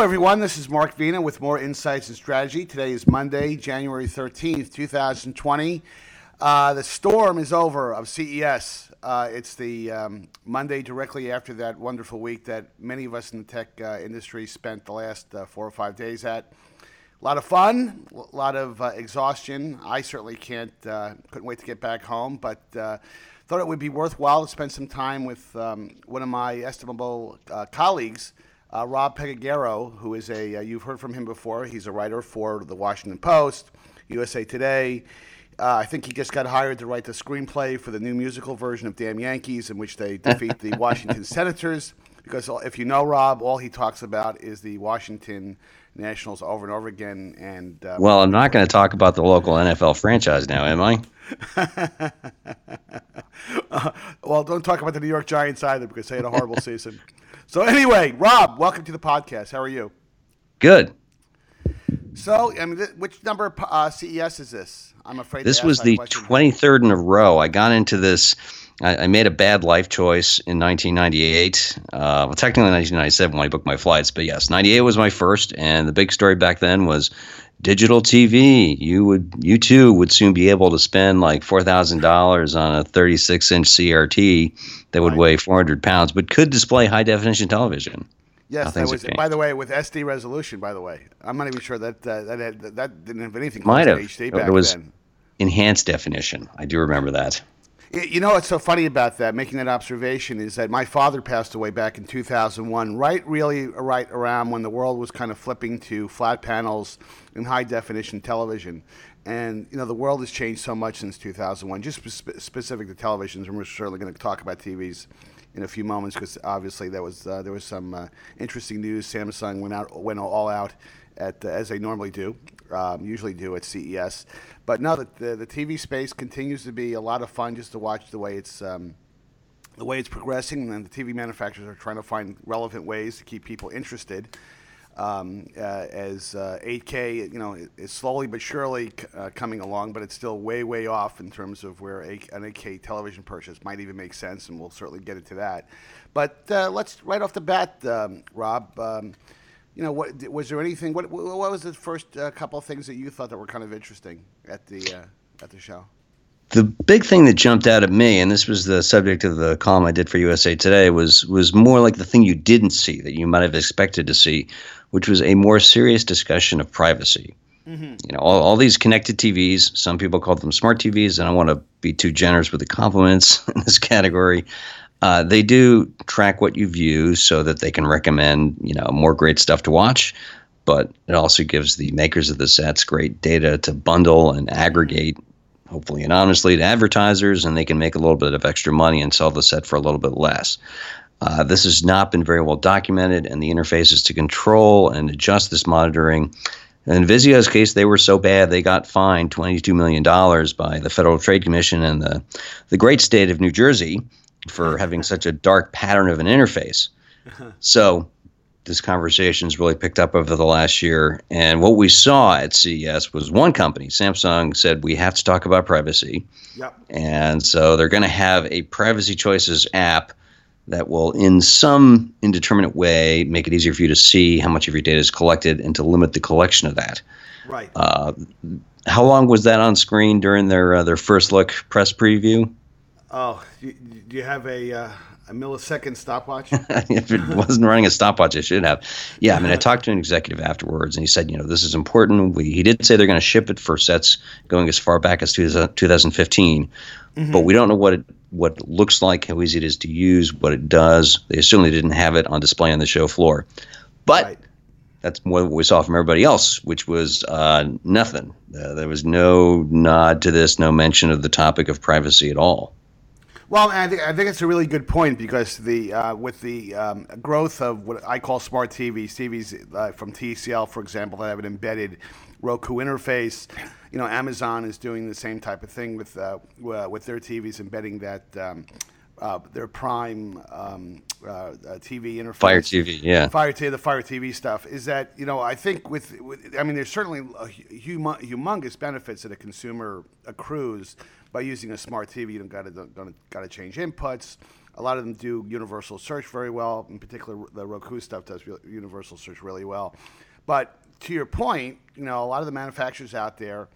Hello, everyone. This is Mark Vena with Moor Insights and Strategy. Today is Monday, January 13th, 2020. Uh, the storm is over of CES. Uh, it's the um, Monday directly after that wonderful week that many of us in the tech uh, industry spent the last uh, four or five days at. A lot of fun, a lot of uh, exhaustion. I certainly can't, uh, couldn't wait to get back home, but thought it would be worthwhile to spend some time with um, one of my estimable colleagues. Uh, Rob Pegoraro, who is a, uh, you've heard from him before, he's a writer for the Washington Post, USA Today. Uh, I think he just got hired to write the screenplay for the new musical version of Damn Yankees, in which they defeat the Washington Senators. Because if you know Rob, all he talks about is the Washington Nationals over and over again. And um, well, I'm not going to talk about the local NFL franchise now, am I? uh, well, don't talk about the New York Giants either, because they had a horrible season. So anyway, Rob, welcome to the podcast. How are you? Good. So, I mean, th- which number uh, CES is this? I'm afraid this was the 23rd in a row. I got into this. I, I made a bad life choice in 1998. Uh, well, technically 1997 when I booked my flights, but yes, 98 was my first. And the big story back then was digital TV. You would, you too, would soon be able to spend like four thousand dollars on a 36 inch CRT that would right. weigh 400 pounds, but could display high definition television. Yes, that was. By the way, with SD resolution. By the way, I'm not even sure that uh, that had, that didn't have anything. Might have. HD back it was then. enhanced definition. I do remember that. You know what's so funny about that? Making that observation is that my father passed away back in 2001, right, really, right around when the world was kind of flipping to flat panels and high definition television. And you know the world has changed so much since 2001. Just spe- specific to televisions, and we're certainly going to talk about TVs in a few moments because obviously there was uh, there was some uh, interesting news. Samsung went out went all out at uh, as they normally do, um, usually do at CES. But now that the, the TV space continues to be a lot of fun just to watch the way it's. Um, the way it's progressing, and the TV manufacturers are trying to find relevant ways to keep people interested um, uh, as uh, 8K, you know, is slowly but surely uh, coming along, but it's still way, way off in terms of where a, an 8K television purchase might even make sense, and we'll certainly get into that. But uh, let's right off the bat, um, Rob. Um, you know, what was there anything? What, what was the first uh, couple of things that you thought that were kind of interesting at the uh, at the show? The big thing that jumped out at me, and this was the subject of the column I did for USA Today, was was more like the thing you didn't see that you might have expected to see, which was a more serious discussion of privacy. Mm-hmm. You know, all, all these connected TVs. Some people call them smart TVs, and I want to be too generous with the compliments in this category. Uh, they do track what you view so that they can recommend, you know, more great stuff to watch. But it also gives the makers of the sets great data to bundle and aggregate, hopefully anonymously, to advertisers, and they can make a little bit of extra money and sell the set for a little bit less. Uh, this has not been very well documented, and the interfaces to control and adjust this monitoring. In Vizio's case, they were so bad they got fined $22 million by the Federal Trade Commission and the, the great state of New Jersey for having such a dark pattern of an interface. So this conversation has really picked up over the last year. And what we saw at CES was one company, Samsung, said we have to talk about privacy. Yep. And so they're going to have a privacy choices app that will, in some indeterminate way, make it easier for you to see how much of your data is collected and to limit the collection of that. Right. Uh, how long was that on screen during their uh, their first look press preview? Oh, do you have a uh, a millisecond stopwatch? if it wasn't running a stopwatch, it should have. Yeah, I mean, I talked to an executive afterwards, and he said, you know, this is important. We, he did say they're going to ship it for sets going as far back as 2015, mm-hmm. but we don't know what it what it looks like, how easy it is to use, what it does. They certainly didn't have it on display on the show floor, but. Right. That's more what we saw from everybody else, which was uh, nothing. Uh, there was no nod to this, no mention of the topic of privacy at all. Well, I think I think it's a really good point because the uh, with the um, growth of what I call smart TVs, TVs uh, from TCL, for example, that have an embedded Roku interface. You know, Amazon is doing the same type of thing with uh, with their TVs, embedding that. Um, uh, their Prime um, uh, uh TV interface. Fire TV, yeah. Fire TV, the Fire TV stuff is that you know I think with, with I mean there's certainly hum- humongous benefits that a consumer accrues by using a smart TV. You don't got to got to change inputs. A lot of them do universal search very well. In particular, the Roku stuff does universal search really well. But to your point, you know, a lot of the manufacturers out there,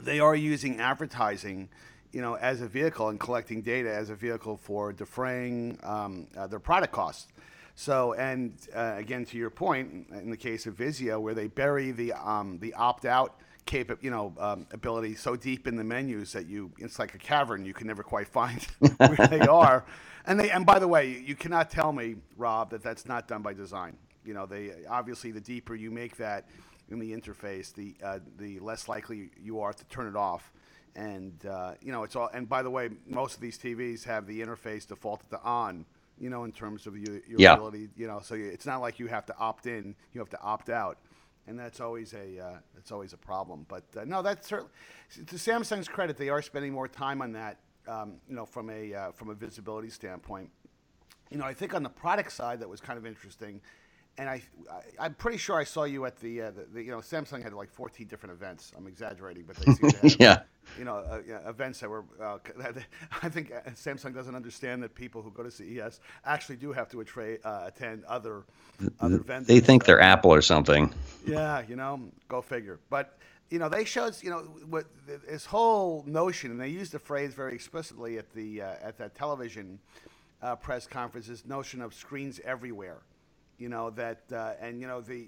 they are using advertising, you know, as a vehicle and collecting data as a vehicle for defraying um, uh, their product costs. So, and uh, again, to your point, in the case of Vizio, where they bury the um, the opt out cap- you know, um, ability so deep in the menus that you it's like a cavern. You can never quite find where they are. And they and by the way, you cannot tell me, Rob, that that's not done by design. You know, they obviously the deeper you make that in the interface, the uh, the less likely you are to turn it off. And uh, you know, it's all. And by the way, most of these TVs have the interface defaulted to on. You know, in terms of your, your yeah. ability. You know, so it's not like you have to opt in; you have to opt out and that's always a uh, that's always a problem. But uh, no, that's certainly to Samsung's credit, they are spending more time on that. Um, you know, from a uh, from a visibility standpoint. You know, I think on the product side, that was kind of interesting and I, I am pretty sure I saw you at the, uh, the, the, you know Samsung had like 14 different events. I'm exaggerating, but they seem to have yeah. you know uh, yeah, events that were. Uh, I think uh, Samsung doesn't understand that people who go to CES actually do have to attra- uh, attend other other vendors. They think they're Apple or something. Yeah, you know, go figure. But you know, they showed you know what this whole notion, and they used the phrase very explicitly at the uh, at that television press conference. This notion of screens everywhere you know that, uh, and you know the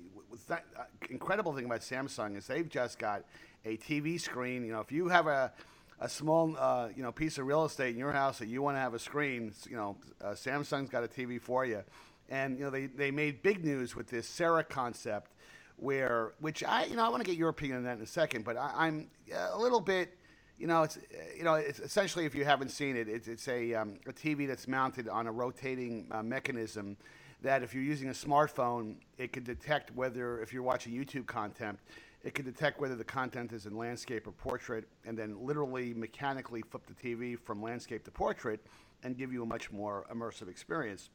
that, uh, incredible thing about Samsung is they've just got a TV screen. You know, if you have a a small uh, you know piece of real estate in your house that you want to have a screen, you know, uh, Samsung's got a TV for you. And you know they, they made big news with this Sero concept, where which I you know I want to get your opinion on that in a second, but I, am a little bit you know, it's you know, it's essentially if you haven't seen it, it's, it's a, um, a TV that's mounted on a rotating uh, mechanism that if you're using a smartphone, it can detect whether, if you're watching YouTube content, it can detect whether the content is in landscape or portrait, and then literally mechanically flip the TV from landscape to portrait and give you a much more immersive experience.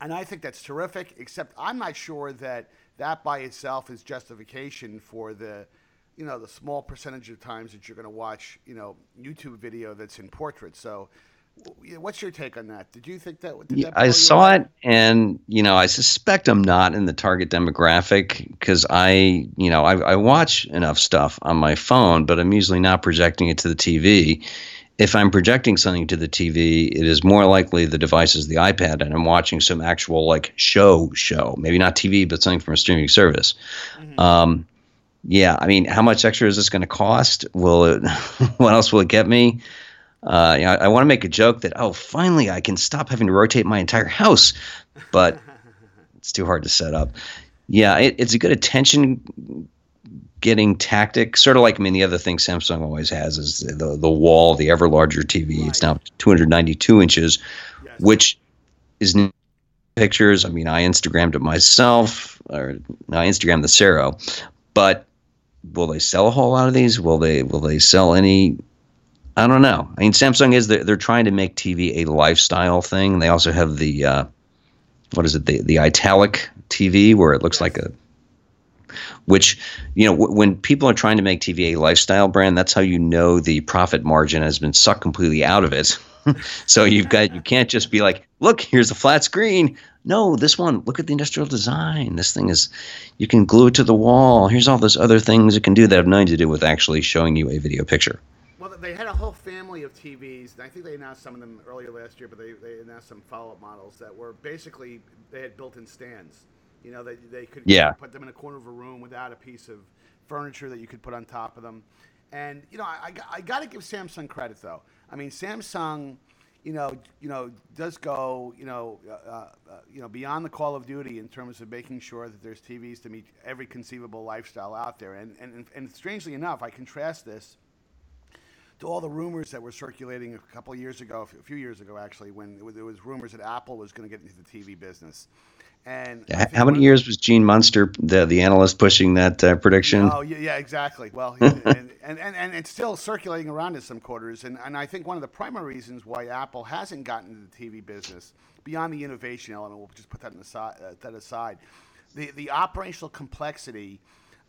And I think that's terrific, except I'm not sure that that by itself is justification for the, you know, the small percentage of times that you're going to watch, you know, YouTube video that's in portrait. So What's your take on that? Did you think that? Yeah, that I saw it, and you know, I suspect I'm not in the target demographic because I, you know, I, I watch enough stuff on my phone, but I'm usually not projecting it to the TV. If I'm projecting something to the TV, it is more likely the device is the iPad, and I'm watching some actual like show show, maybe not TV, but something from a streaming service. Mm-hmm. Um, yeah, I mean, how much extra is this going to cost? Will it? what else will it get me? Uh, you know, I, I want to make a joke that oh, finally I can stop having to rotate my entire house, but it's too hard to set up. Yeah, it, it's a good attention getting tactic, sort of like I mean the other thing Samsung always has is the the wall, the ever larger TV. Right. It's now 292 inches, yes. which is pictures. I mean, I Instagrammed it myself, or I Instagrammed the Sero, but will they sell a whole lot of these? Will they will they sell any I don't know. I mean, Samsung is they're, they're trying to make TV a lifestyle thing. They also have the uh, what is it the the italic TV where it looks like a which you know w- when people are trying to make TV a lifestyle brand, that's how you know the profit margin has been sucked completely out of it. so you've got you can't just be like, look, here's a flat screen. No, this one, look at the industrial design. This thing is, you can glue it to the wall. Here's all those other things it can do that have nothing to do with actually showing you a video picture. They had a whole family of TVs, and I think they announced some of them earlier last year. But they, they announced some follow-up models that were basically they had built-in stands. You know, they they could yeah. put them in a corner of a room without a piece of furniture that you could put on top of them. And you know, I, I got to give Samsung credit though. I mean, Samsung, you know, you know, does go, you know, uh, uh, you know, beyond the Call of Duty in terms of making sure that there's TVs to meet every conceivable lifestyle out there. And and and strangely enough, I contrast this to all the rumors that were circulating a couple of years ago, a few years ago actually, when there was rumors that Apple was going to get into the TV business. And how many years was Gene Munster, the the analyst, pushing that uh, prediction? Oh yeah, yeah, exactly. Well, and, and, and, and, it's still circulating around in some quarters, and, and I think one of the primary reasons why Apple hasn't gotten into the TV business, beyond the innovation element, we'll just put that, aside, uh, that aside, the the operational complexity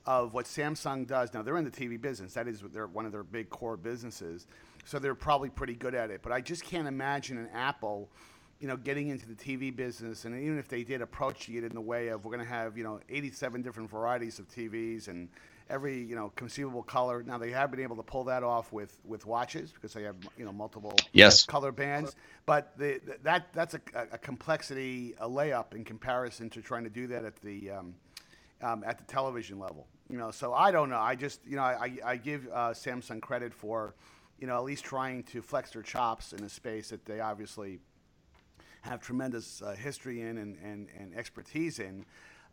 of what Samsung does. Now they're in the TV business. That is their, one of their big core businesses. so they're probably pretty good at it. But I just can't imagine an Apple, you know, getting into the TV business, and even if they did, approaching it in the way of we're going to have you know 87 different varieties of TVs and every you know conceivable color. Now they have been able to pull that off with with watches because they have you know multiple yes. color bands. But the, that that's a, a, complexity, a layup in comparison to trying to do that at the um, um, at the television level. You know, so I don't know. I just you know I, I give uh, Samsung credit for you know at least trying to flex their chops in a space that they obviously have tremendous uh, history in and, and, and expertise in.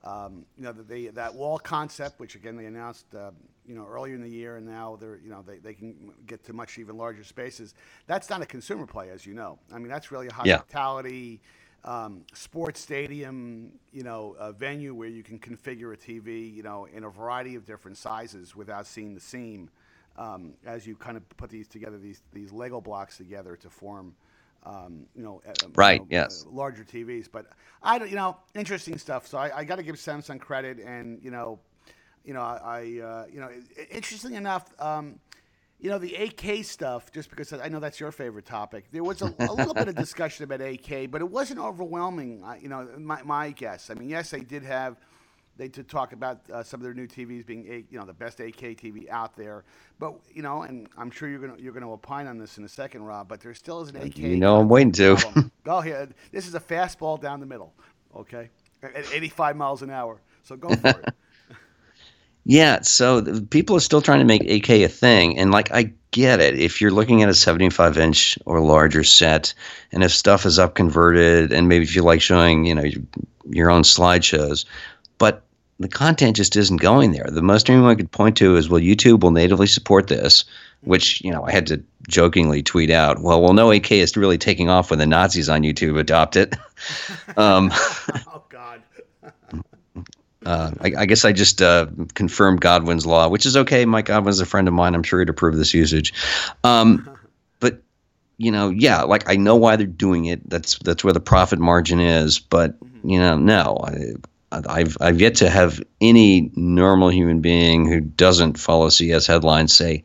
Um, you know, they, that wall concept, which again they announced, uh, you know, earlier in the year, and now they're, you know, they, they can get to much even larger spaces. That's not a consumer play, as you know. I mean, that's really a hospitality, yeah. Um, sports stadium, you know, a venue where you can configure a TV, you know, in a variety of different sizes without seeing the seam. Um, as you kind of put these together, these these Lego blocks together to form um, you know, right? You know, yes, larger TVs. But I don't, you know, interesting stuff. So I, I got to give Samsung credit, and you know, you know, I, uh, you know, interesting enough. Um, you know the 8K stuff, just because I know that's your favorite topic. There was a, a little bit of discussion about 8K, but it wasn't overwhelming. You know, my, my guess. I mean, yes, they did have they did talk about uh, some of their new TVs being, a, you know, the best 8K TV out there. But you know, and I'm sure you're gonna you're gonna opine on this in a second, Rob. But there still is an 8K. You know, I'm waiting to. go ahead. This is a fastball down the middle. Okay, at 85 miles an hour. So go for it. Yeah, so people are still trying to make 8K a thing, and like I get it. If you're looking at a 75 inch or larger set, and if stuff is up converted, and maybe if you like showing, you know, your, your own slideshows, but the content just isn't going there. The most anyone could point to is, well, YouTube will natively support this, which, you know, I had to jokingly tweet out, well, well, no 8K is really taking off when the Nazis on YouTube adopt it. um, oh. Uh, I, I, guess I just uh, confirmed Godwin's law, which is okay. Mike Godwin's a friend of mine. I'm sure he'd approve this usage. Um, but you know, yeah, like I know why they're doing it. That's that's where the profit margin is. But mm-hmm. you know, no, I, I've I've yet to have any normal human being who doesn't follow CS headlines say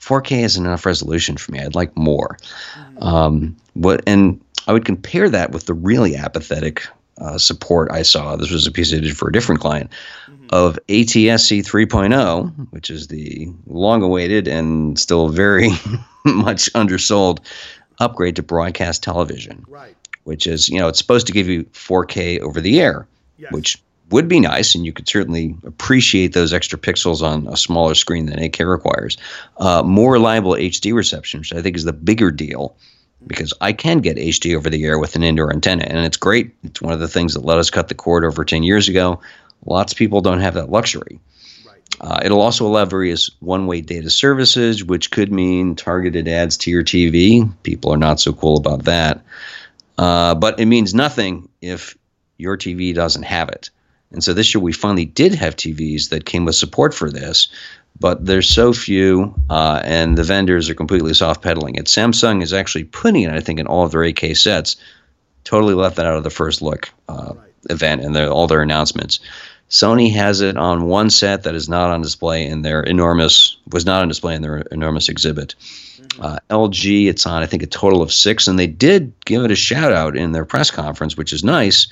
4K is enough resolution for me. I'd like more. Mm-hmm. Um, what and I would compare that with the really apathetic uh, support I saw. This was a piece I did for a different client mm-hmm. of ATSC 3.0, which is the long-awaited and still very much undersold upgrade to broadcast television. Right. Which is, you know, it's supposed to give you 4K over the air, yes. which would be nice, and you could certainly appreciate those extra pixels on a smaller screen than 8K requires. Uh, more reliable HD reception, which I think is the bigger deal, because I can get HD over the air with an indoor antenna, and it's great. It's one of the things that let us cut the cord over 10 years ago. Lots of people don't have that luxury. Uh, it'll also allow various one-way data services, which could mean targeted ads to your TV. People are not so cool about that. Uh, but it means nothing if your TV doesn't have it. And so this year we finally did have TVs that came with support for this, but there's so few, uh, and the vendors are completely soft pedaling it. Samsung is actually putting it, I think, in all of their 8K sets. Totally left that out of the first look uh, event and their, all their announcements. Sony has it on one set that is not on display in their enormous was not on display in their enormous exhibit. Uh, LG, it's on I think a total of six, and they did give it a shout out in their press conference, which is nice.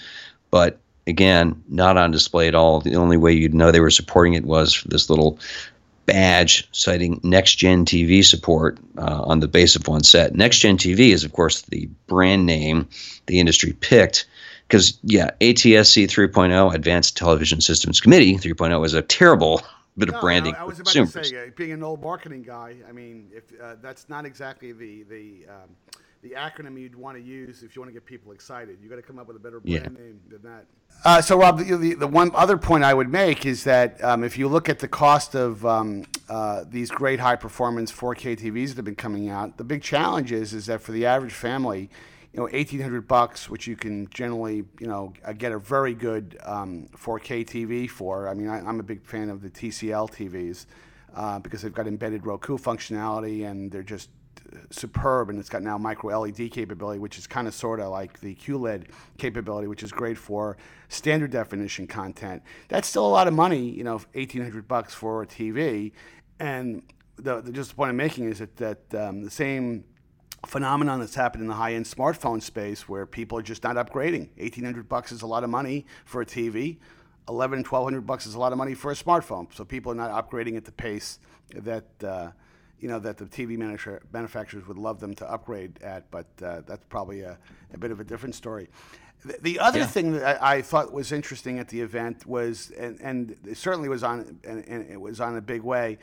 But again, not on display at all. The only way you'd know they were supporting it was this little badge citing next gen TV support uh, on the base of one set. Next gen TV is, of course, the brand name the industry picked. Because, yeah, ATSC 3.0, Advanced Television Systems Committee 3.0, was a terrible bit of branding. I, I was about consumers. to say, uh, being an old marketing guy, I mean, if uh, that's not exactly the the um, the acronym you'd want to use if you want to get people excited. You got to come up with a better brand yeah. name than that. Uh, so, Rob, the, the, the, one other point I would make is that um, if you look at the cost of um, uh, these great high performance 4K TVs that have been coming out, the big challenge is is that for the average family, you know, eighteen hundred bucks, which you can generally, you know, uh, get a very good um, 4K TV for. I mean, I, am a big fan of the TCL TVs uh, because they've got embedded Roku functionality and they're just superb, and it's got now micro LED capability, which is kind of sort of like the QLED capability, which is great for standard definition content. That's still a lot of money, you know, eighteen hundred bucks for a TV, and the, the just the point I'm making is that that um, the same phenomenon that's happened in the high-end smartphone space where people are just not upgrading. 1800 bucks is a lot of money for a TV. 11 and 1200 bucks is a lot of money for a smartphone. So people are not upgrading at the pace that uh, you know that the TV manufacturers would love them to upgrade at, but uh, that's probably a, a, bit of a different story. The, the other yeah. thing that I, I, thought was interesting at the event was, and, and it certainly was on, and, and, it was on a big way.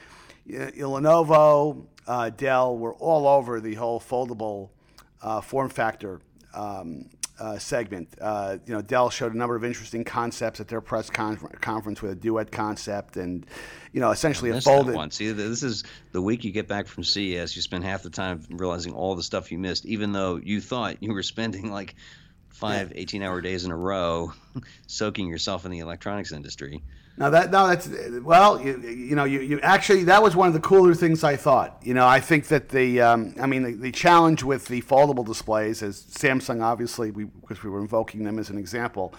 Lenovo, uh, Dell were all over the whole foldable uh, form factor um, uh, segment. Uh, you know, Dell showed a number of interesting concepts at their press con- conference with a duet concept, and you know, essentially a folded. one. See, this is the week you get back from CES. You spend half the time realizing all the stuff you missed, even though you thought you were spending like five yeah. 18 hour days in a row soaking yourself in the electronics industry. Now that no, that's well, you, you know, you, you actually that was one of the cooler things I thought. You know, I think that the, um, I mean, the, the, challenge with the foldable displays, is Samsung obviously, we, because we were invoking them as an example,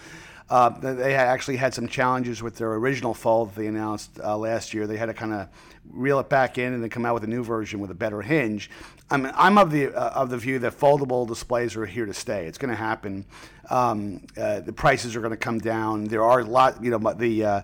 uh, they actually had some challenges with their original fold they announced uh, last year. They had to kind of reel it back in and then come out with a new version with a better hinge. I mean, I'm of the uh, of the view that foldable displays are here to stay. It's going to happen. Um, uh, the prices are going to come down. There are a lot, you know, the uh,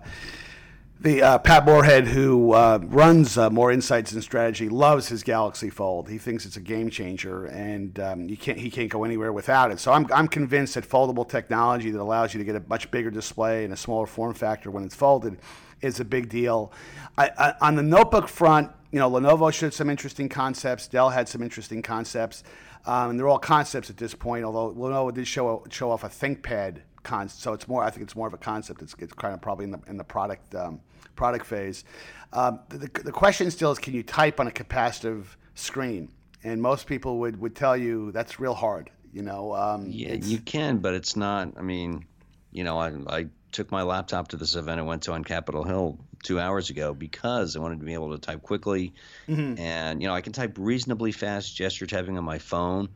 the uh, Pat Moorhead, who uh, runs uh, Moor Insights and Strategy, loves his Galaxy Fold. He thinks it's a game changer, and um, you can't he can't go anywhere without it. So I'm I'm convinced that foldable technology that allows you to get a much bigger display and a smaller form factor when it's folded is a big deal. I, I, on the notebook front, you know, Lenovo showed some interesting concepts. Dell had some interesting concepts, um, and they're all concepts at this point. Although Lenovo did show show off a ThinkPad con, so it's more. I think it's more of a concept. It's, it's kind of probably in the in the product um, product phase. Um, the, the question still is, can you type on a capacitive screen? And most people would, would tell you that's real hard. You know. Um, yeah, you can, but it's not. I mean, you know, I, I took my laptop to this event I went to on Capitol Hill two hours ago because I wanted to be able to type quickly, mm-hmm. and you know, I can type reasonably fast gesture typing on my phone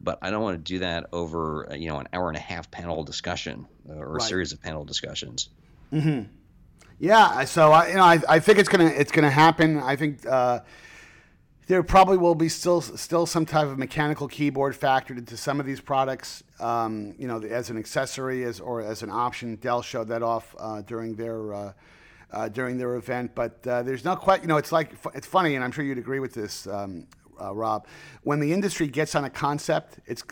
but I don't want to do that over you know an hour and a half panel discussion uh, or right. a series of panel discussions. Mm-hmm. Yeah, so I, you know, I, I think it's gonna it's gonna happen. I think uh, there probably will be still still some type of mechanical keyboard factored into some of these products. Um, you know, as an accessory as or as an option. Dell showed that off uh, during their. Uh, uh, during their event, but uh, there's no quite, you know, it's like, it's funny, and I'm sure you'd agree with this, um, uh, Rob. When the industry gets on a concept, it's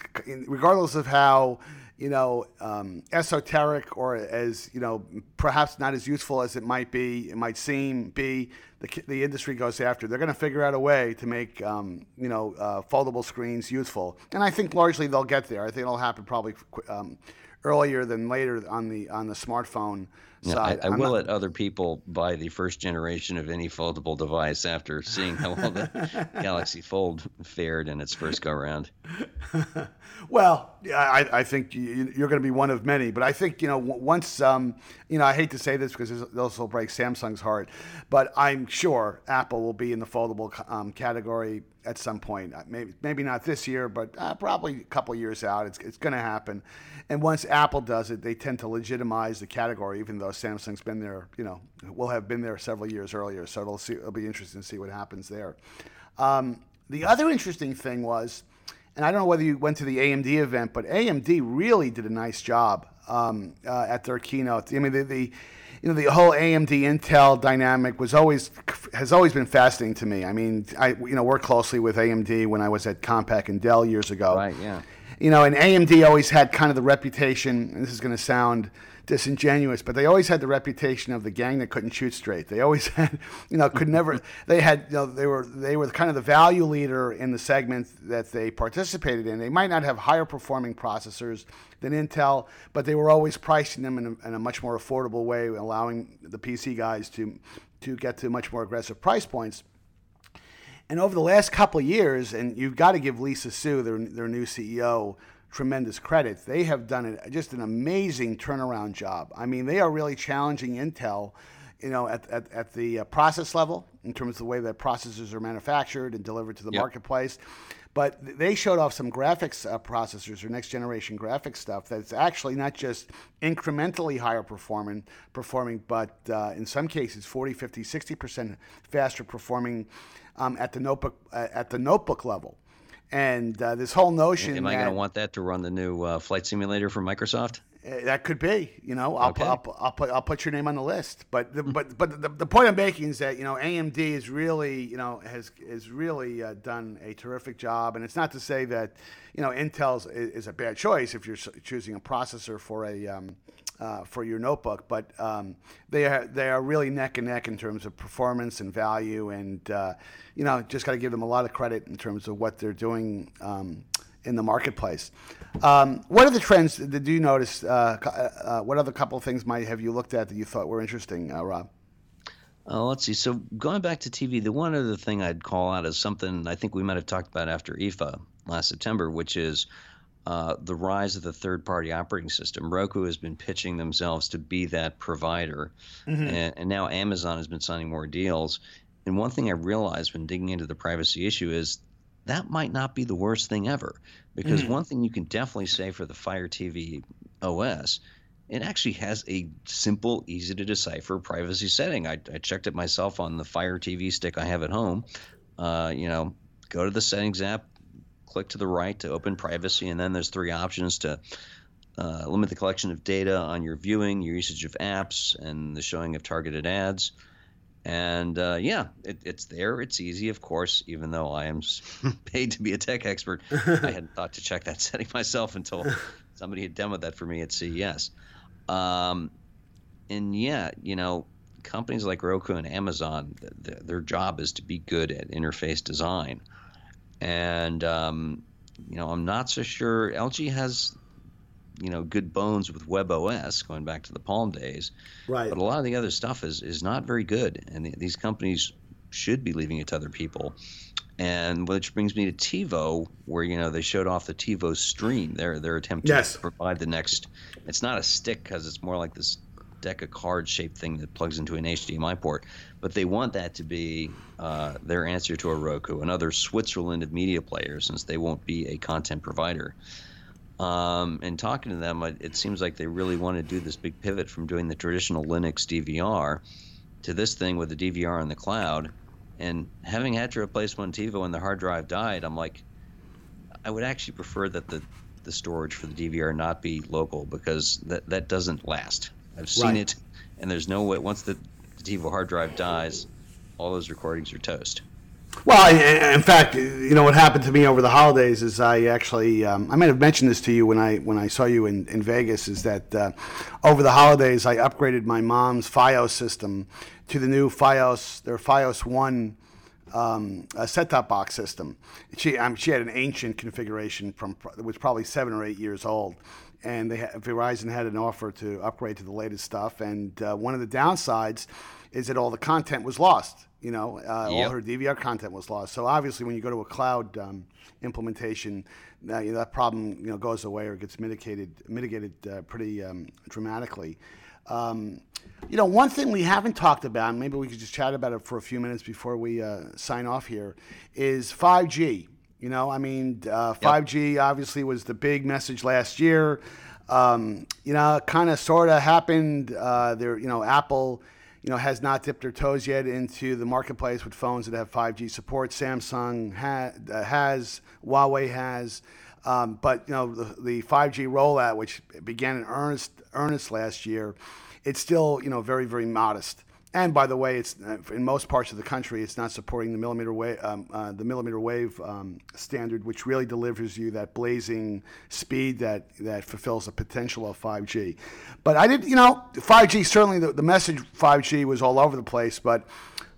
regardless of how you know, um, esoteric or as, you know, perhaps not as useful as it might be, it might seem be, the, the industry goes after. They're going to figure out a way to make, um, you know, uh, foldable screens useful. And I think largely they'll get there. I think it'll happen probably um, earlier than later on the on the smartphone I, I will not... let other people buy the first generation of any foldable device after seeing how well the Galaxy Fold fared in its first go round. well, I, I think you're going to be one of many, but I think you know once um, you know I hate to say this because this will break Samsung's heart, but I'm sure Apple will be in the foldable um, category at some point. Uh, maybe maybe not this year, but uh, probably a couple years out. It's it's going to happen. And once Apple does it, they tend to legitimize the category, even though Samsung's been there. You know, will have been there several years earlier. So it'll see, it'll be interesting to see what happens there. Um, the other interesting thing was, and I don't know whether you went to the AMD event, but AMD really did a nice job um, uh, at their keynote. I mean, the, the you know the whole AMD Intel dynamic was always has always been fascinating to me. I mean, I you know worked closely with AMD when I was at Compaq and Dell years ago. Right. Yeah. You know, and AMD always had kind of the reputation. And this is going to sound disingenuous, but they always had the reputation of the gang that couldn't shoot straight. They always had, you know, could never. They had, you know, they were they were kind of the value leader in the segment that they participated in. They might not have higher performing processors than Intel, but they were always pricing them in a, in a much more affordable way, allowing the PC guys to to get to much more aggressive price points. And over the last couple of years, and you've got to give Lisa Su, their, their new CEO, tremendous credit. They have done just an amazing turnaround job. I mean, they are really challenging Intel you know, at, at, at the uh, process level in terms of the way that processors are manufactured and delivered to the Yep. marketplace. But they showed off some graphics uh, processors or next generation graphics stuff that's actually not just incrementally higher performing, performing but uh, in some cases 40, 50, 60% faster performing um, at the notebook uh, at the notebook level. And uh, this whole notion Am I going to want that to run the new uh, flight simulator from Microsoft? uh, That could be, you know, I'll, Okay. put, I'll, put- I'll put I'll put your name on the list. But the, but but the, the point I'm making is that you know AMD is really you know has is really uh, done a terrific job, and it's not to say that you know Intel's is, is a bad choice if you're choosing a processor for a um, uh, for your notebook, but um, they are they are really neck and neck in terms of performance and value, and uh, you know just got to give them a lot of credit in terms of what they're doing. Um, in the marketplace. Um, what are the trends that do you notice? Uh, co- uh, what other couple of things might have you looked at that you thought were interesting, uh, Rob? Uh, let's see. So going back to TV, the one other thing I'd call out is something I think we might have talked about after IFA last September, which is uh, the rise of the third-party operating system. Roku has been pitching themselves to be that provider, and, and now Amazon has been signing more deals. And one thing I realized when digging into the privacy issue is that might not be the worst thing ever, because one thing you can definitely say for the Fire TV OS it actually has a simple, easy to decipher privacy setting. I, I checked it myself on the Fire TV stick I have at home. Uh, you know, go to the settings app, click to the right to open privacy, and then there's three options to uh, limit the collection of data on your viewing, your usage of apps, and the showing of targeted ads. And uh, yeah, it, it's there. It's easy, of course, even though I am paid to be a tech expert. I hadn't thought to check that setting myself until somebody had demoed that for me at CES. Um, and yeah, you know, companies like Roku and Amazon, th- th- their job is to be good at interface design. And, um, you know, I'm not so sure LG has, you know, good bones with WebOS going back to the Palm days. Right. But a lot of the other stuff is, is not very good. And th- these companies should be leaving it to other people. And which brings me to TiVo, where you know they showed off the TiVo Stream. Their their attempt to provide the next. It's not a stick because it's more like this deck of cards shaped thing that plugs into an HDMI port. But they want that to be uh, their answer to a Roku, another Switzerland of media players, since they won't be a content provider. Um, and talking to them, it, seems like they really want to do this big pivot from doing the traditional Linux DVR to this thing with the DVR in the cloud. And having had to replace one TiVo when the hard drive died, I'm like, I would actually prefer that the, the storage for the DVR not be local because that, that doesn't last. I've seen Right. it, and there's no way, once the, the TiVo hard drive dies, all those recordings are toast. Well, I, in fact, you know what happened to me over the holidays is I actually um, I might have mentioned this to you when I when I saw you in, in Vegas is that uh, over the holidays I upgraded my mom's FiOS system to the new FiOS their FiOS one um, a set-top box system. She um, she had an ancient configuration from was probably seven or eight years old, and they Verizon had an offer to upgrade to the latest stuff. And uh, one of the downsides is that all the content was lost. You know, uh, all her DVR content was lost. So obviously, when you go to a cloud um, implementation, uh, you know, that problem you know goes away or gets mitigated mitigated uh, pretty um, dramatically. Um, you know, one thing we haven't talked about, and maybe we could just chat about it for a few minutes before we uh, sign off here, is 5G. You know, I mean, uh, 5G obviously was the big message last year. Um, you know, kind of sort of happened. Uh, there, you know, Apple, you know, has not dipped their toes yet into the marketplace with phones that have 5G support. Samsung ha- uh, has, Huawei has. Um, but you know the, the 5G rollout, which began in earnest earnest last year, it's still you know very very modest. And by the way, it's uh, in most parts of the country, it's not supporting the millimeter wave um, uh, the millimeter wave um, standard, which really delivers you that blazing speed that that fulfills the potential of 5G. But I did you know 5G certainly the, the message 5G was all over the place, but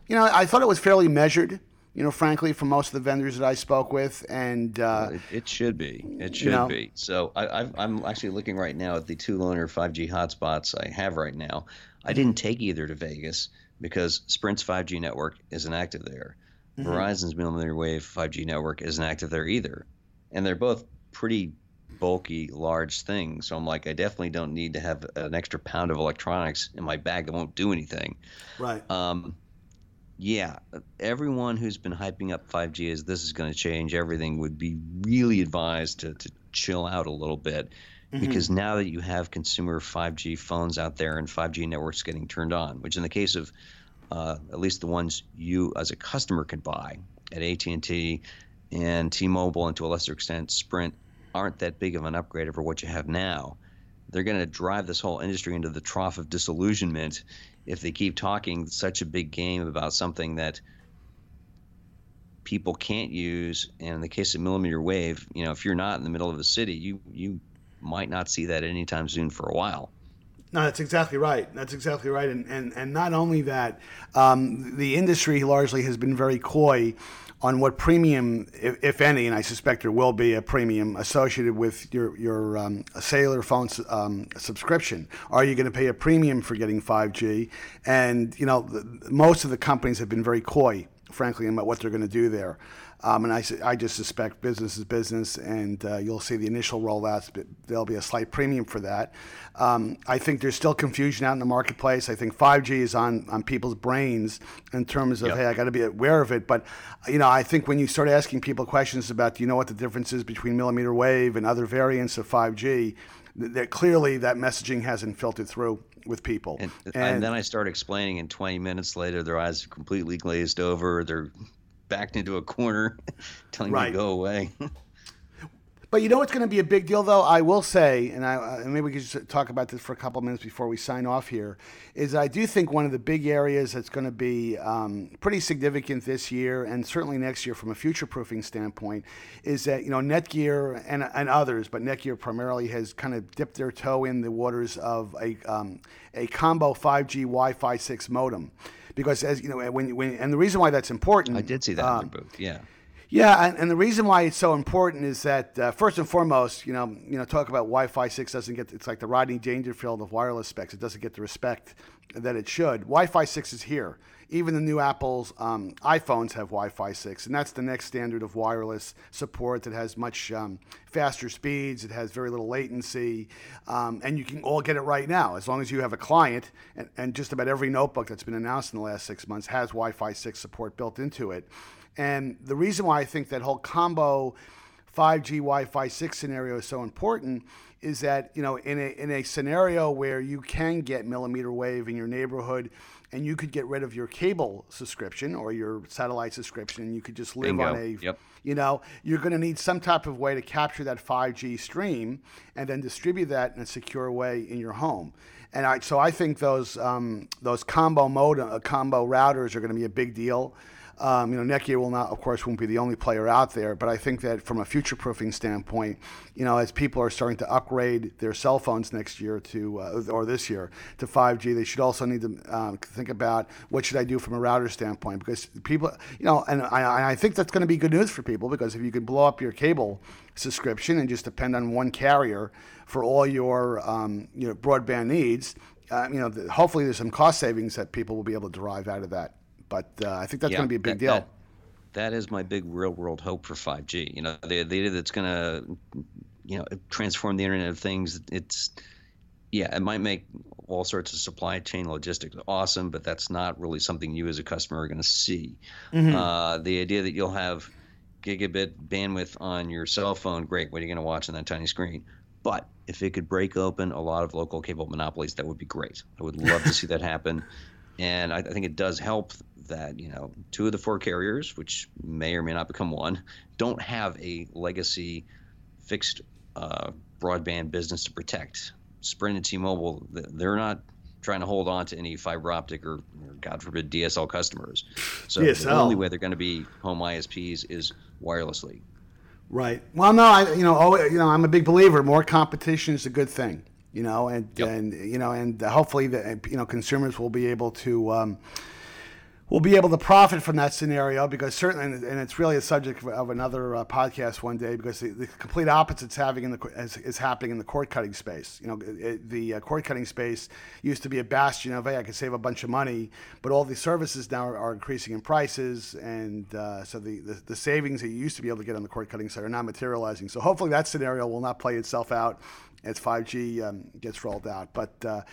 you know I thought it was fairly measured you know, frankly, from most of the vendors that I spoke with. And uh, It, it should be. It should know. be. So I, I've, I'm actually looking right now at the two loaner 5G hotspots I have right now. I didn't take either to Vegas because Sprint's 5G network isn't active there. Verizon's millimeter wave 5G network isn't active there either, and they're both pretty bulky, large things. So I'm like, I definitely don't need to have an extra pound of electronics in my bag that won't do anything. Right. Um, yeah, everyone who's been hyping up 5G as this is going to change everything would be really advised to, to chill out a little bit. Mm-hmm. Because now that you have consumer 5G phones out there and 5G networks getting turned on, which in the case of uh, at least the ones you as a customer can buy at AT&T and T-Mobile and to a lesser extent Sprint aren't that big of an upgrade over what you have now. They're going to drive this whole industry into the trough of disillusionment if they keep talking such a big game about something that people can't use. And in the case of millimeter wave, you know, if you're not in the middle of a city, you you might not see that anytime soon for a while. No, that's exactly right. That's exactly right. And and, and not only that, um, the industry largely has been very coy on what premium, if, if, any, and I suspect there will be a premium associated with your your um, cellular phone um, subscription. Are you going to pay a premium for getting 5G? And you know, the, most of the companies have been very coy, frankly, about what they're going to do there. Um, and I, I just suspect business is business, and uh, you'll see the initial rollouts, but there'll be a slight premium for that. Um, I think there's still confusion out in the marketplace. I think 5G is on, on people's brains in terms of, yep. hey, I got to be aware of it. But, you know, I think when you start asking people questions about, do you know what the difference is between millimeter wave and other variants of 5G, that clearly that messaging hasn't filtered through with people. And, and, and, then I start explaining, and 20 minutes later, their eyes are completely glazed over. They're backed into a corner, telling right. me to go away. But you know what's going to be a big deal, though. I will say, and I uh, maybe we could just talk about this for a couple minutes before we sign off here. Is I do think one of the big areas that's going to be um, pretty significant this year, and certainly next year from a future-proofing standpoint, is that you know Netgear and and others, but Netgear primarily has kind of dipped their toe in the waters of a um, a combo 5G Wi-Fi 6 modem, because as you know when when and the reason why that's important. I did see that um, in your. Yeah. Yeah, and, and, the reason why it's so important is that uh, first and foremost, you know, you know, talk about Wi-Fi six doesn't get it's like the Rodney Dangerfield of wireless specs. It doesn't get the respect that it should. Wi-Fi six is here. Even the new Apple's um, iPhones have Wi-Fi six, and that's the next standard of wireless support that has much um, faster speeds. It has very little latency, um, and you can all get it right now as long as you have a client. And, and just about every notebook that's been announced in the last six months has Wi-Fi six support built into it. And the reason why I think that whole combo 5G Wi-Fi 6 scenario is so important is that you know in a in a scenario where you can get millimeter wave in your neighborhood and you could get rid of your cable subscription or your satellite subscription and you could just live Bingo. on a yep. you know you're going to need some type of way to capture that 5G stream and then distribute that in a secure way in your home and I so I think those um, those combo mode uh, combo routers are going to be a big deal um, you know, Netgear will not, of course, won't be the only player out there, but I think that from a future-proofing standpoint, you know, as people are starting to upgrade their cell phones next year to uh, or this year to 5G, they should also need to um, think about what should I do from a router standpoint because people, you know, and I, I think that's going to be good news for people because if you can blow up your cable subscription and just depend on one carrier for all your um, you know broadband needs, uh, you know, hopefully there's some cost savings that people will be able to derive out of that. But uh, I think that's yeah, going to be a big that, deal. That, that is my big real world hope for 5G. You know, the, the idea that's going to, you know, transform the Internet of Things. It's, yeah, it might make all sorts of supply chain logistics awesome, but that's not really something you as a customer are going to see. Mm-hmm. Uh, the idea that you'll have gigabit bandwidth on your cell phone, great. What are you going to watch on that tiny screen? But if it could break open a lot of local cable monopolies, that would be great. I would love to see that happen. And I, I, think it does help that you know two of the four carriers, which may or may not become one, don't have a legacy fixed uh, broadband business to protect. Sprint and T-Mobile, they're not trying to hold on to any fiber optic or, or God forbid DSL customers. So DSL. the only way they're going to be home ISPs is wirelessly. Right. Well, no, I you know, always, you know, I'm a big believer. More competition is a good thing you know, and yep. and you know, and hopefully the you know consumers will be able to. Um, will be able to profit from that scenario because certainly, and it's really a subject of another uh, podcast one day because the, the, complete opposite is is, is, happening in the cord cutting space. You know, it, the uh, cord cutting space used to be a bastion of hey, I could save a bunch of money, but all these services now are, are increasing in prices, and uh, so the, the, the savings that you used to be able to get on the cord cutting side are not materializing. So hopefully that scenario will not play itself out as 5G um, gets rolled out, but.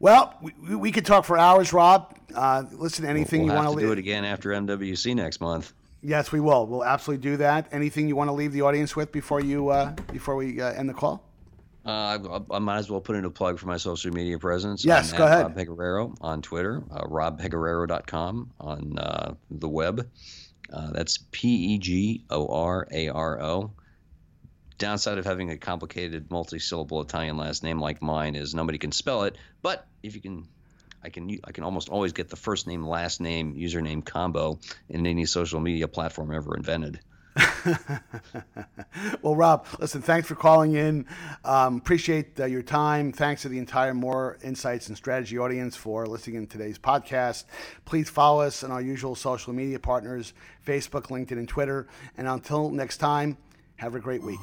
Well, we, we could talk for hours, Rob. Uh, listen, anything we'll you want to do it again after MWC next month. Yes, we will. We'll absolutely do that. Anything you want to leave the audience with before you uh, before we uh, end the call? Uh, I, I, might as well put in a plug for my social media presence. Yes, I'm go ahead. Rob Pegoraro on Twitter, uh, robpegoraro.com on uh, the web. Uh, that's P E G O R A R O downside of having a complicated multi-syllable Italian last name like mine is nobody can spell it. But if you can, I can I can almost always get the first name last name username combo in any social media platform ever invented. well, Rob, listen, thanks for calling in. Um, appreciate uh, your time. Thanks to the entire Moor Insights and Strategy audience for listening in today's podcast. Please follow us on our usual social media partners Facebook, LinkedIn, and Twitter. And until next time, have a great week.